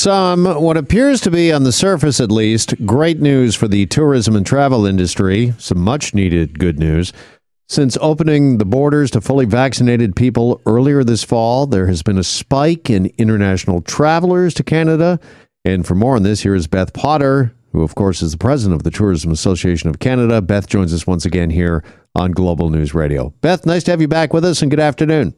Some, what appears to be on the surface at least, great news for the tourism and travel industry. Some much needed good news. Since opening the borders to fully vaccinated people earlier this fall, there has been a spike in international travelers to Canada. And for more on this, here is Beth Potter, who, of course, is the president of the Tourism Association of Canada. Beth joins us once again here on Global News Radio. Beth, nice to have you back with us and good afternoon.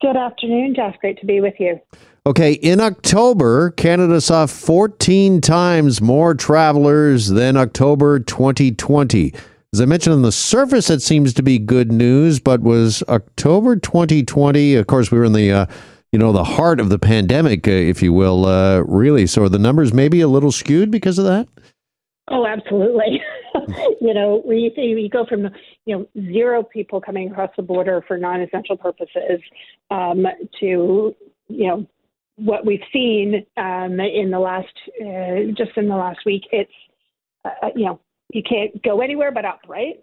Good afternoon, Jeff. Great to be with you. Okay, in October, Canada saw 14 times more travelers than October 2020. As I mentioned on the surface, it seems to be good news, but was October 2020? Of course, we were in the uh, you know the heart of the pandemic, uh, if you will. Uh, really, so are the numbers maybe a little skewed because of that. Oh, absolutely. you know, we we go from you know zero people coming across the border for non-essential purposes um, to you know what we've seen um, in the last uh, just in the last week. It's uh, you know you can't go anywhere but up, right?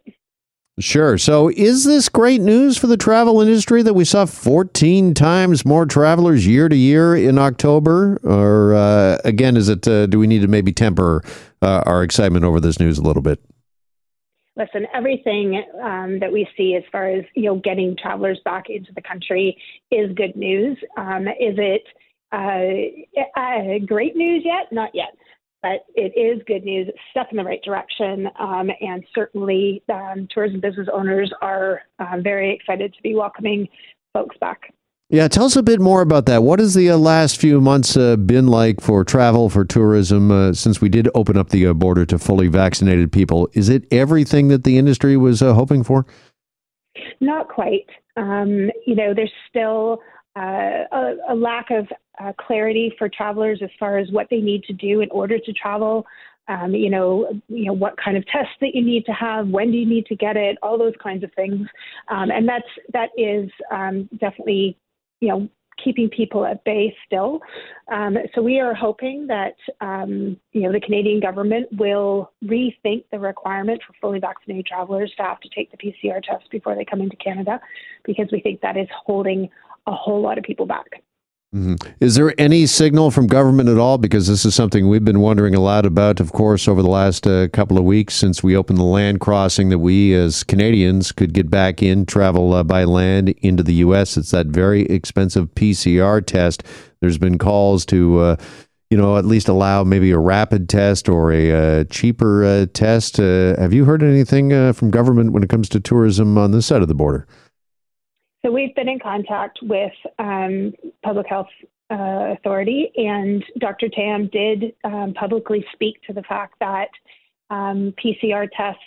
Sure. So, is this great news for the travel industry that we saw 14 times more travelers year to year in October? Or, uh, again, is it, uh, do we need to maybe temper uh, our excitement over this news a little bit? Listen, everything um, that we see as far as, you know, getting travelers back into the country is good news. Um, is it uh, uh, great news yet? Not yet but it is good news. It's step in the right direction, um, and certainly um, tourism business owners are uh, very excited to be welcoming folks back. Yeah, tell us a bit more about that. What has the uh, last few months uh, been like for travel, for tourism, uh, since we did open up the uh, border to fully vaccinated people? Is it everything that the industry was uh, hoping for? Not quite. Um, you know, there's still uh, a, a, lack of clarity for travelers as far as what they need to do in order to travel. Um, you know, you know what kind of tests that you need to have, when do you need to get it, all those kinds of things, um, and that's that is um, definitely, you know, keeping people at bay still. Um, so we are hoping that um, you know the Canadian government will rethink the requirement for fully vaccinated travelers to have to take the PCR test before they come into Canada, because we think that is holding a whole lot of people back. Mm-hmm. Is there any signal from government at all? Because this is something we've been wondering a lot about, of course, over the last uh, couple of weeks since we opened the land crossing that we as Canadians could get back in, travel uh, by land into the U.S. It's that very expensive PCR test. There's been calls to, uh, you know, at least allow maybe a rapid test or a uh, cheaper uh, test. Uh, have you heard anything from government when it comes to tourism on this side of the border? So we've been in contact with um, Public Health uh, Authority, and Dr. Tam did um, publicly speak to the fact that um, PCR test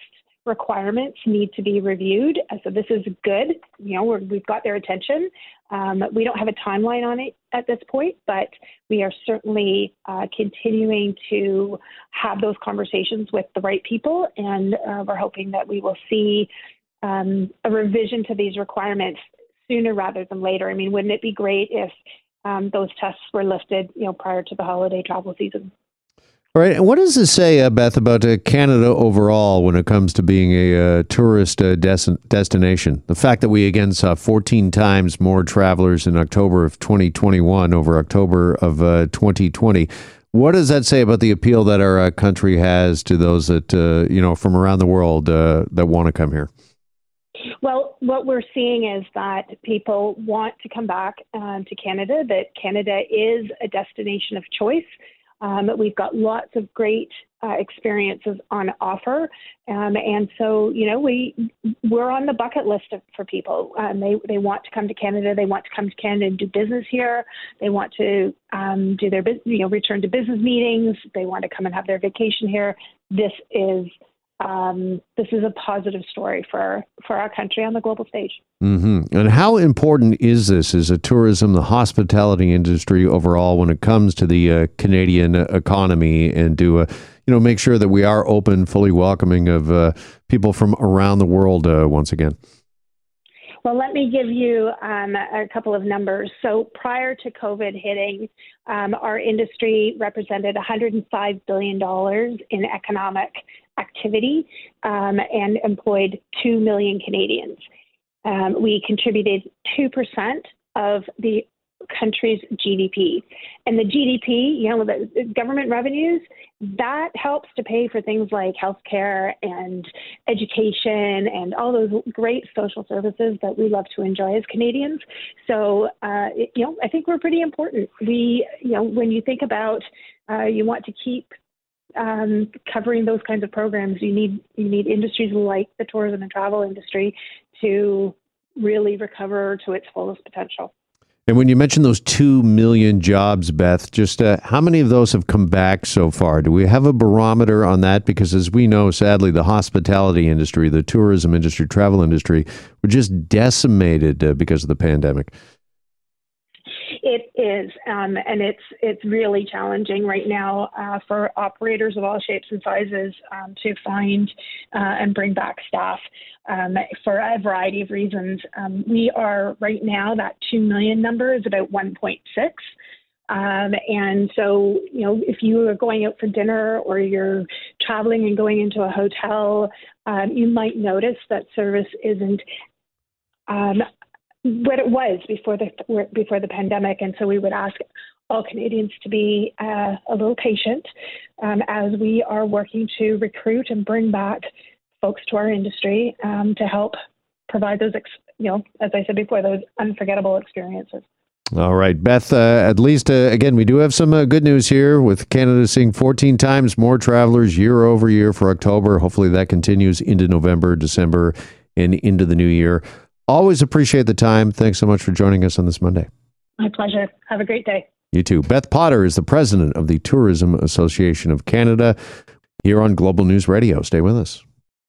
requirements need to be reviewed. So this is good. You know, we have got their attention. Um, we don't have a timeline on it at this point, but we are certainly uh, continuing to have those conversations with the right people, and uh, we're hoping that we will see um, a revision to these requirements sooner rather than later. I mean, wouldn't it be great if um, those tests were lifted, you know, prior to the holiday travel season? All right. And what does this say, uh, Beth, about uh, Canada overall when it comes to being a uh, tourist uh, des- destination? The fact that we again saw 14 times more travelers in October of 2021 over October of 2020. Uh, what does that say about the appeal that our uh, country has to those that, you know, from around the world that want to come here? Well, what we're seeing is that people want to come back um, to Canada, that Canada is a destination of choice. Um, we've got lots of great uh, experiences on offer, um, and so you know we we're on the bucket list of, for people. Um, they they want to come to Canada. They want to come to Canada and do business here. They want to um, do their you know return to business meetings. They want to come and have their vacation here. This is um, this is a positive story for for our country on the global stage. Mm-hmm. And how important is this as a tourism, the hospitality industry overall, when it comes to the uh, Canadian economy, and to uh, you know make sure that we are open, fully welcoming of uh, people from around the world uh, once again. Well, let me give you um, a couple of numbers. So prior to COVID hitting, um, our industry represented $105 billion in economic activity um, and employed 2 million Canadians. Um, we contributed 2% of the country's GDP. And the GDP, you know, the government revenues, that helps to pay for things like healthcare and education and all those great social services that we love to enjoy as Canadians. So, uh, it, you know, I think we're pretty important. We, you know, when you think about uh, you want to keep um, covering those kinds of programs, you need you need industries like the tourism and travel industry to really recover to its fullest potential. And when you mentioned those 2 million jobs, Beth, just uh, how many of those have come back so far? Do we have a barometer on that? Because as we know, sadly, the hospitality industry, the tourism industry, travel industry were just decimated uh, because of the pandemic. It is, um, and it's it's really challenging right now uh, for operators of all shapes and sizes um, to find uh, and bring back staff um, for a variety of reasons. Um, we are right now that two million number is about 1.6. Um, and so, you know, if you are going out for dinner or you're traveling and going into a hotel, um, you might notice that service isn't um, what it was before the before the pandemic, and so we would ask all Canadians to be uh, a little patient um, as we are working to recruit and bring back folks to our industry um, to help provide those, ex- you know, as I said before, those unforgettable experiences. All right, Beth. Uh, at least uh, again, we do have some uh, good news here with Canada seeing 14 times more travelers year over year for October. Hopefully, that continues into November, December, and into the new year. Always appreciate the time. Thanks so much for joining us on this Monday. My pleasure. Have a great day. You too. Beth Potter is the president of the Tourism Association of Canada here on Global News Radio. Stay with us.